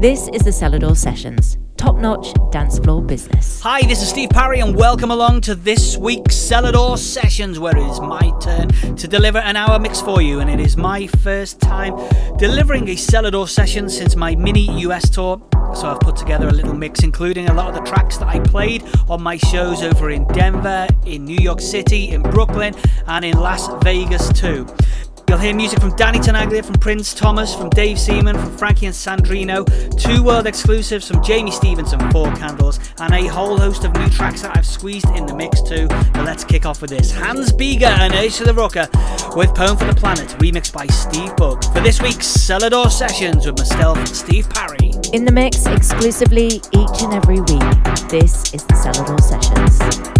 This is the Selador Sessions, top notch dance floor business. Hi, this is Steve Parry, and welcome along to this week's Selador Sessions, where it is my turn to deliver an hour mix for you. And it is my first time delivering a Selador session since my mini US tour. So I've put together a little mix, including a lot of the tracks that I played on my shows over in Denver, in New York City, in Brooklyn, and in Las Vegas too. You'll hear music from Danny Tenaglia, from Prins Thomas, from Dave Seaman, from Frankey and Sandrino, two world exclusives from Jamie Stevens and Four Candles, and a whole host of new tracks that I've squeezed in the mix too. But let's kick off with this Hans Biger and Ursula Rucker with Poem for the Planet, remixed by Steve Bug. For this week's Selador Sessions with myself, and Steve Parry. In the mix exclusively each and every week, this is the Selador Sessions.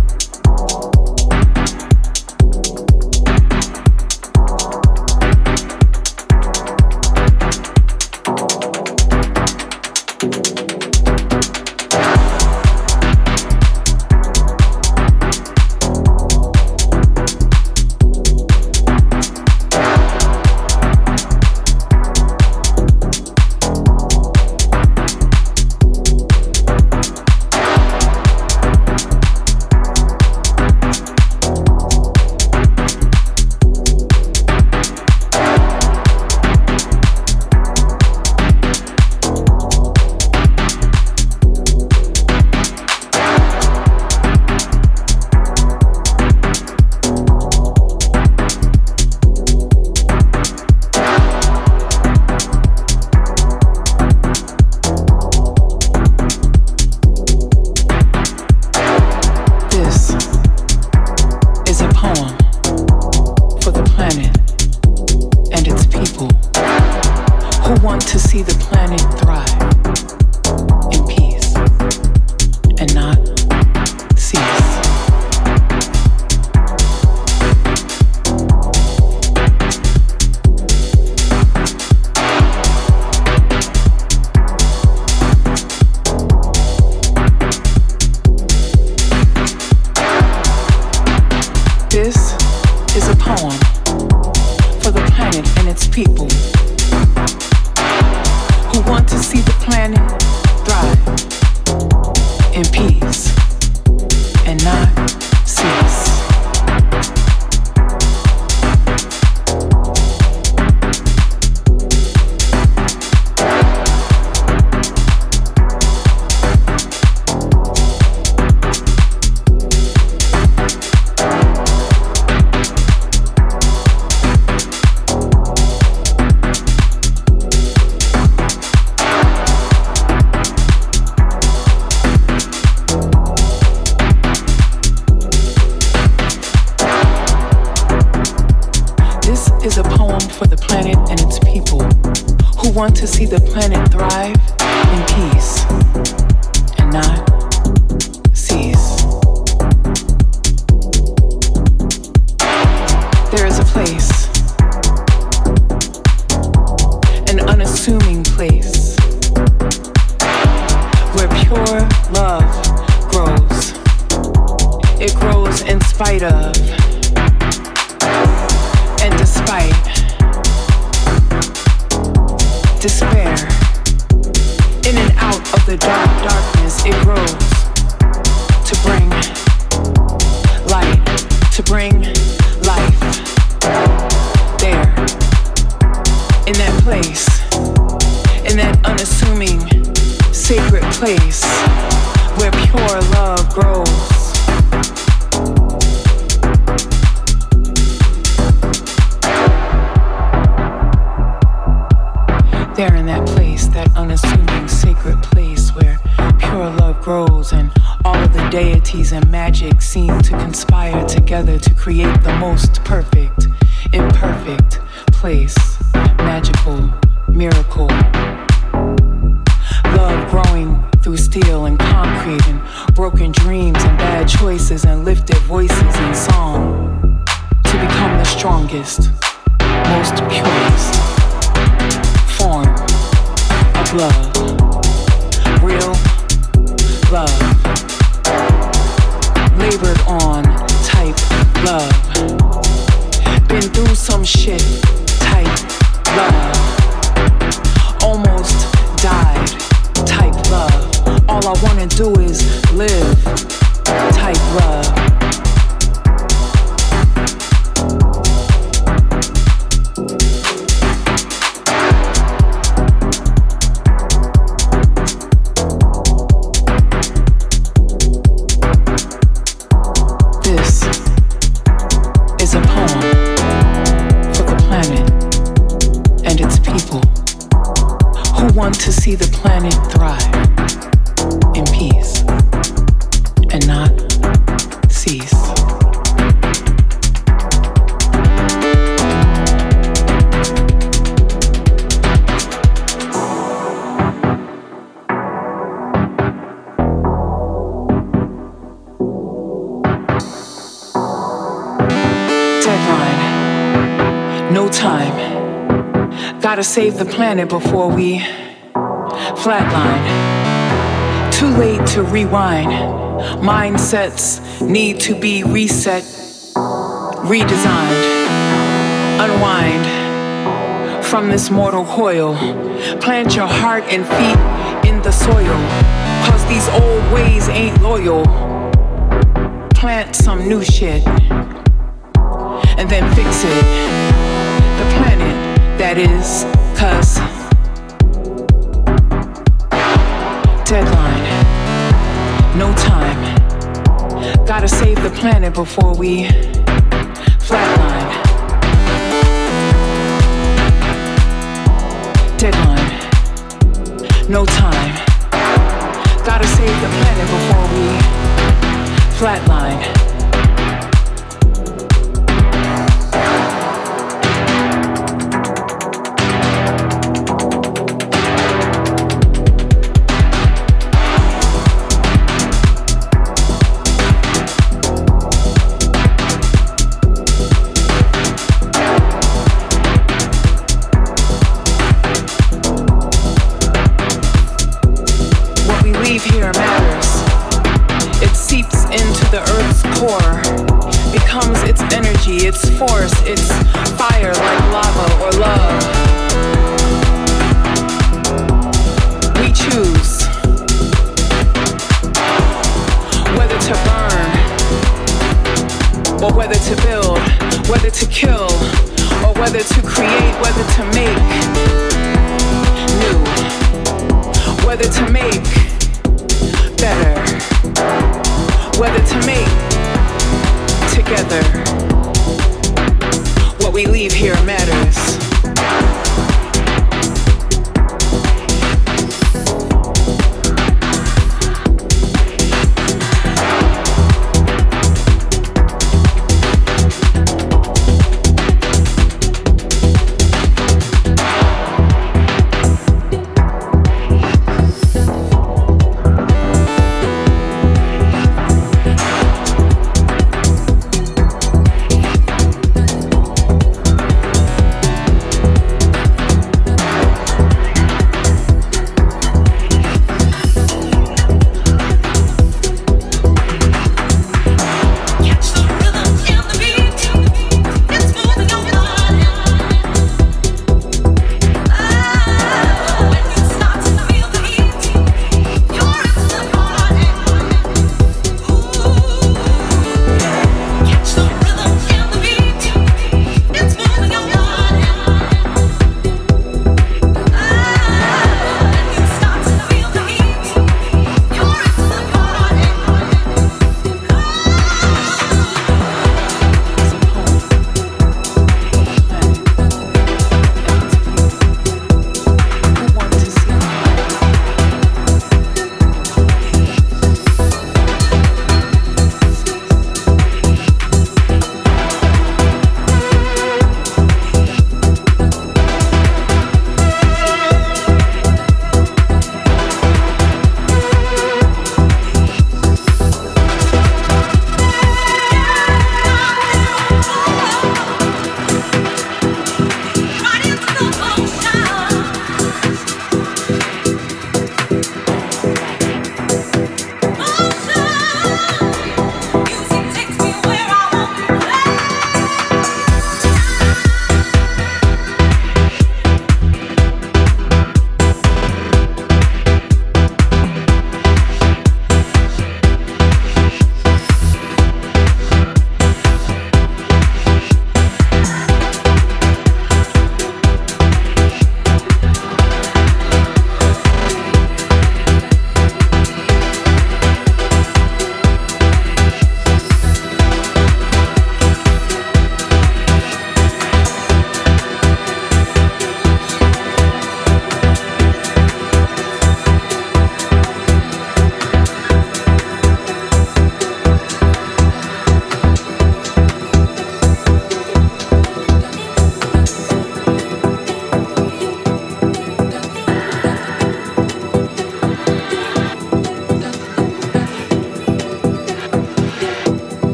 planet. Shit, pure love. grows, and all of the deities and magic seem to conspire together to create the most perfect, imperfect died save the planet before we flatline. Too late to rewind. Mindsets need to be reset, redesigned, unwind from this mortal coil. Plant your heart and feet in the soil, cause these old ways ain't loyal. Plant some new shit and then fix it. The planet that is, cause deadline, no time. Gotta save the planet before we flatline. Deadline, no time. Gotta save the planet before we flatline.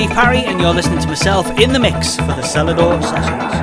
Steve Parry, and you're listening to myself in the mix for the Selador Sessions.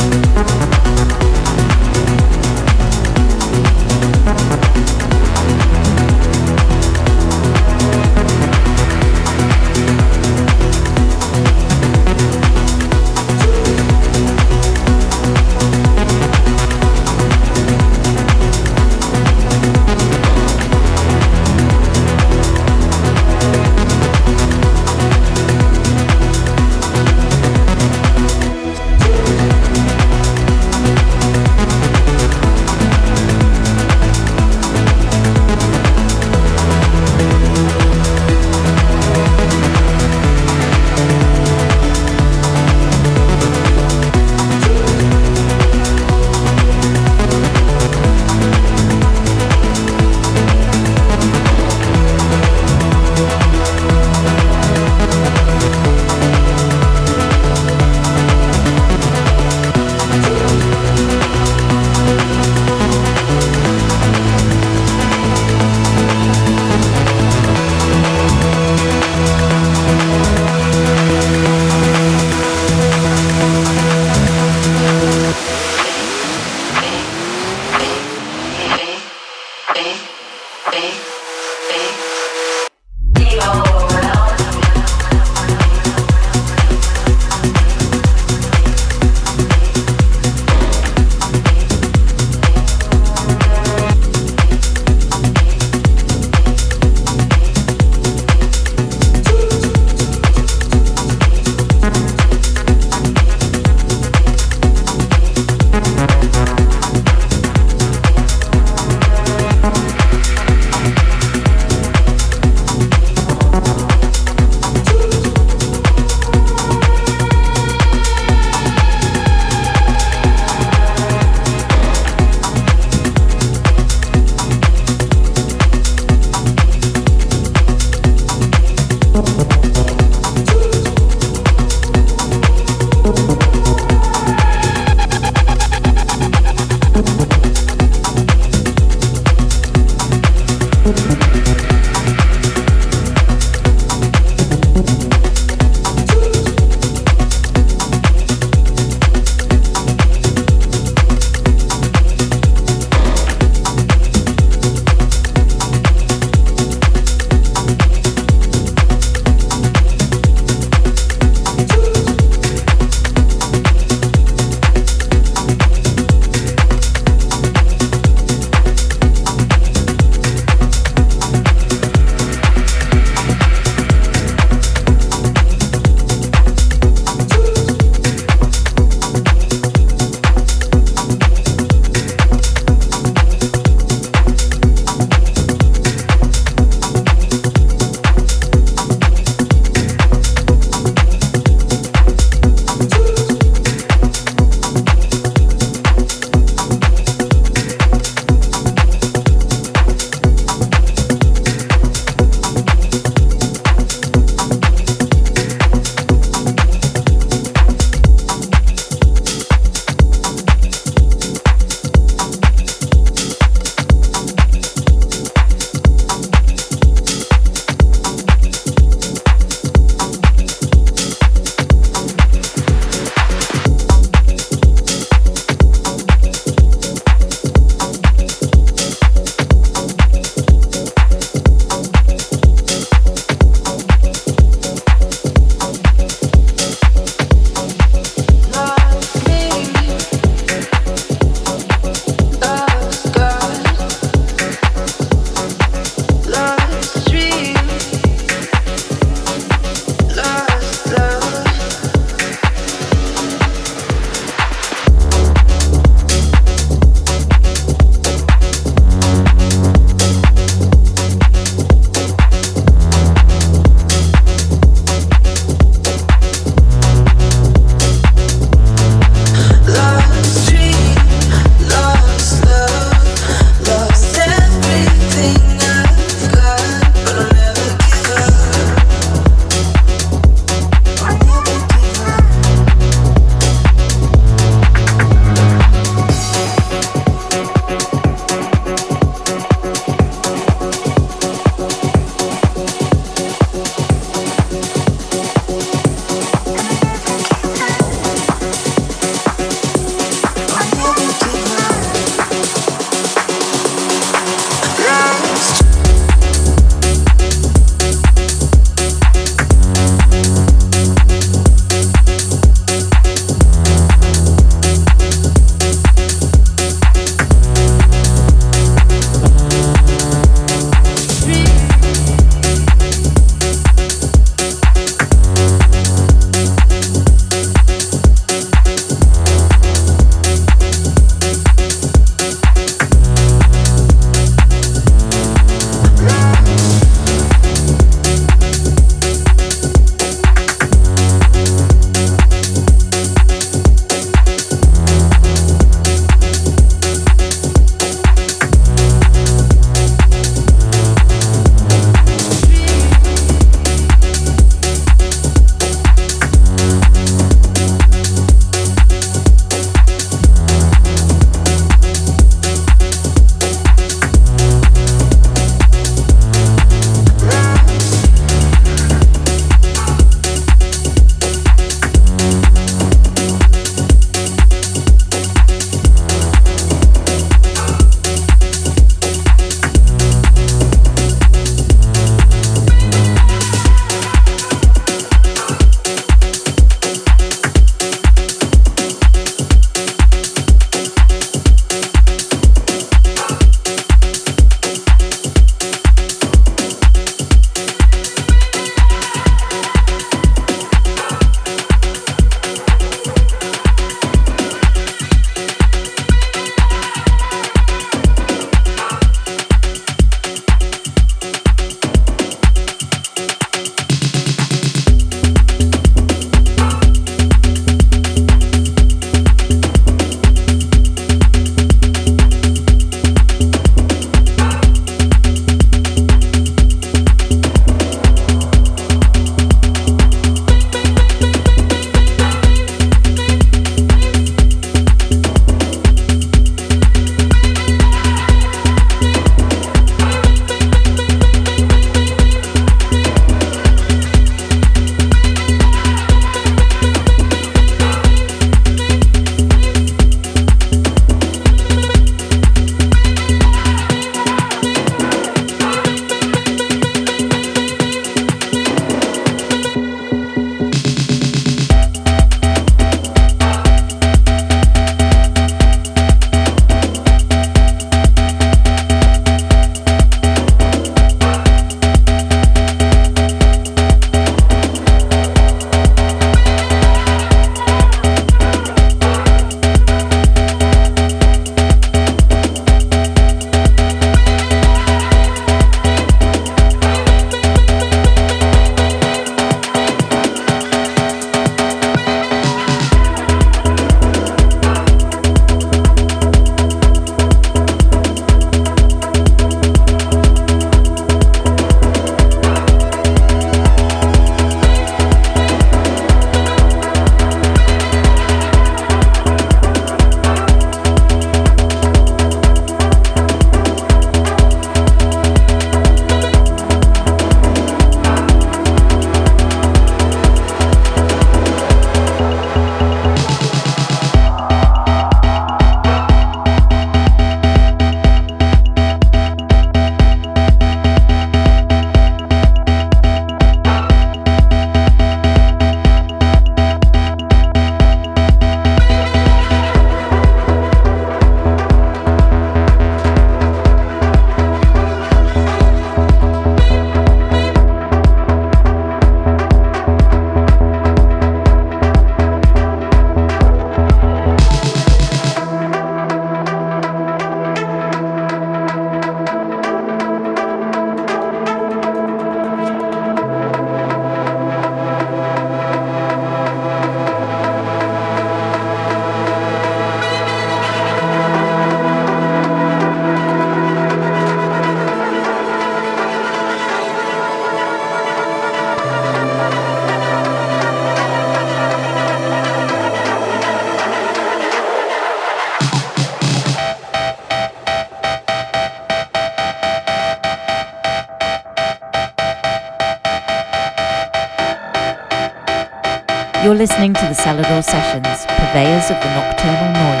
Listening to the Selador Sessions, purveyors of the nocturnal noise.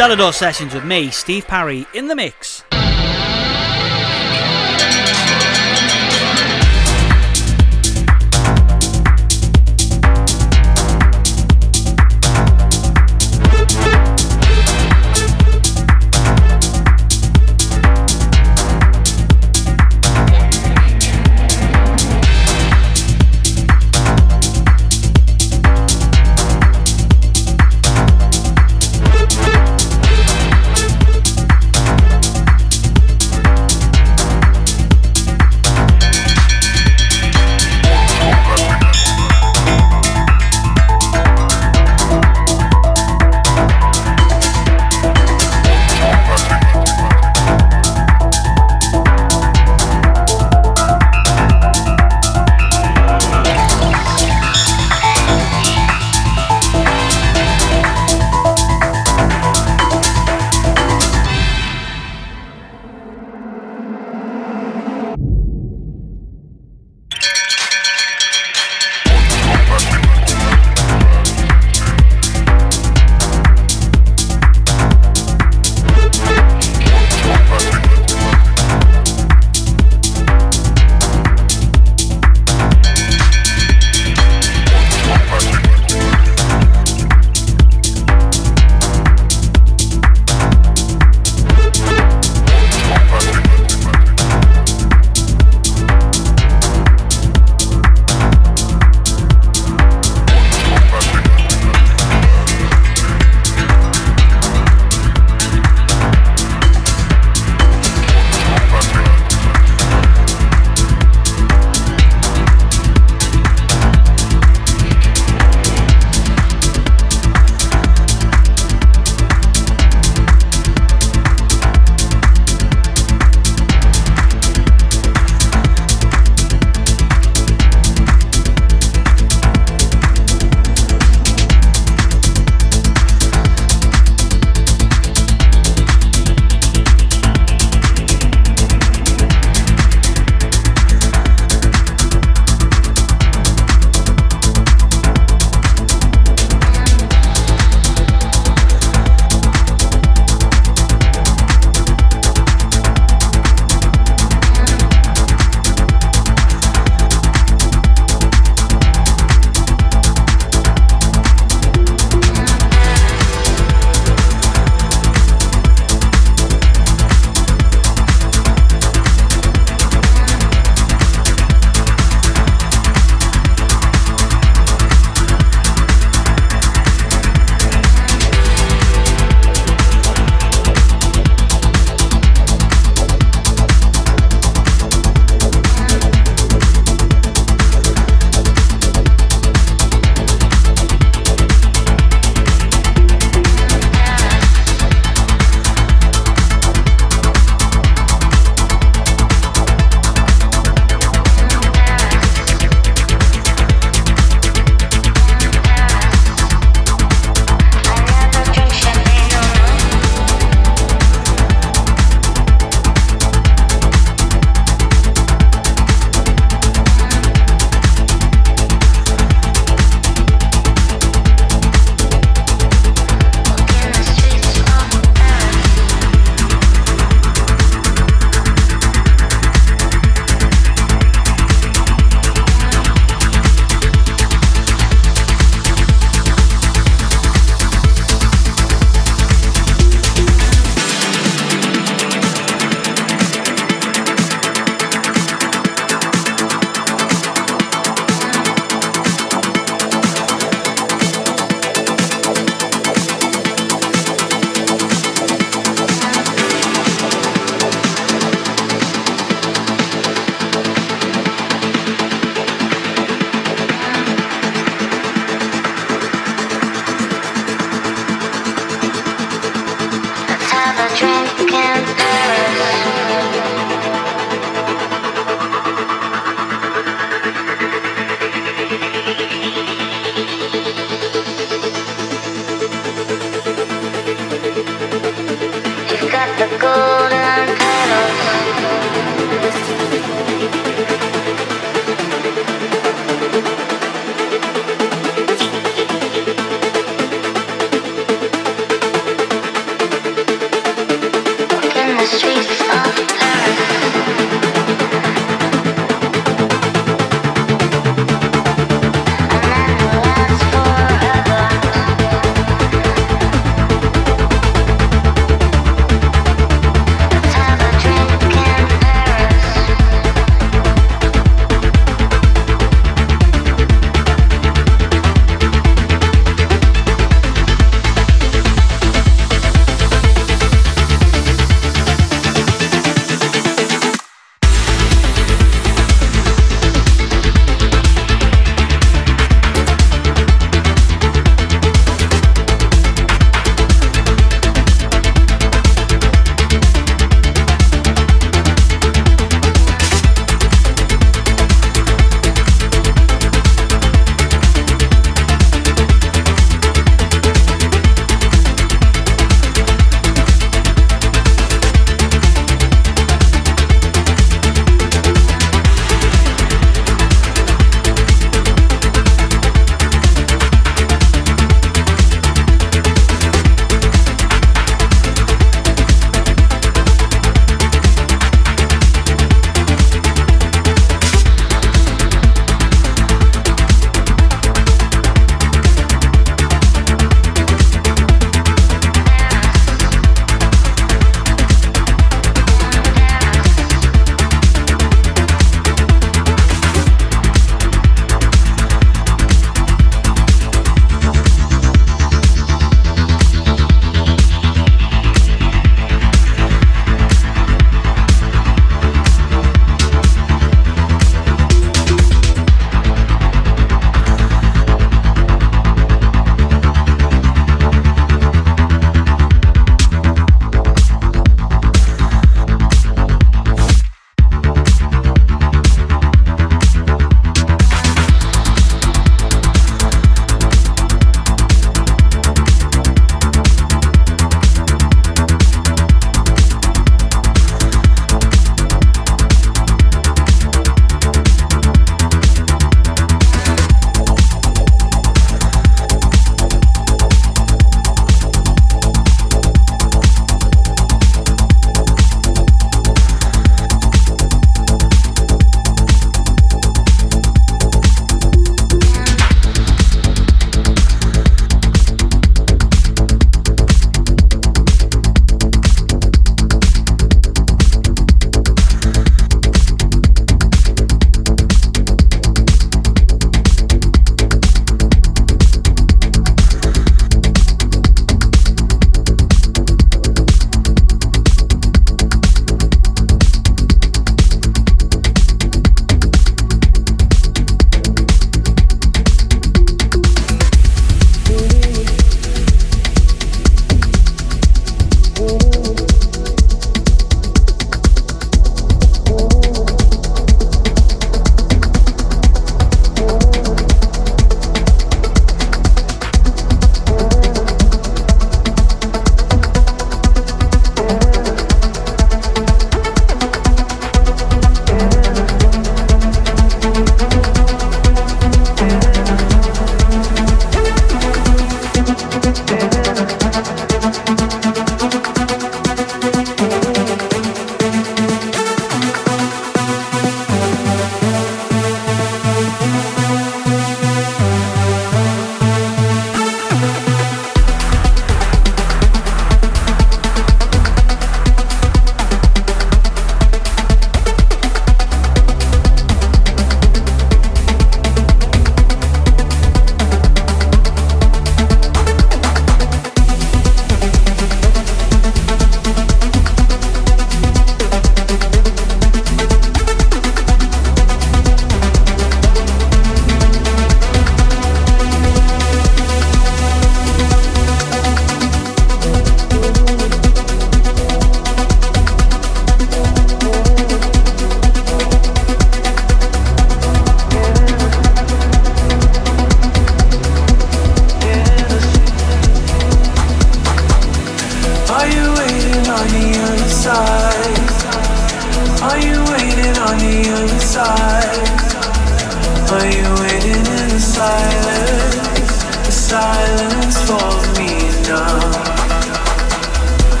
Selador Sessions with me, Steve Parry, in the mix.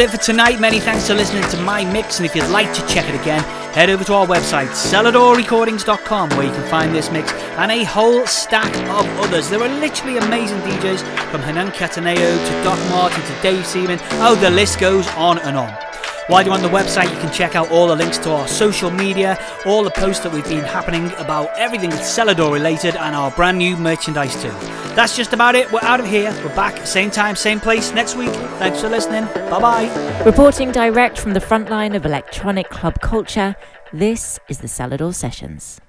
About it for tonight. Many thanks for listening to my mix, and if you'd like to check it again, head over to our website, seladorrecordings.com, where you can find this mix and a whole stack of others. There are literally amazing DJs from Hernan Cattaneo to Doc Martin to Dave Seaman. Oh, the list goes on and on. While you're on the website, you can check out all the links to our social media, all the posts that we've been happening about everything Selador related, and our brand new merchandise too. That's just about it. We're out of here. We're back, same time, same place next week. Thanks for listening. Bye bye. Reporting direct from the front line of electronic club culture, this is the Selador Sessions.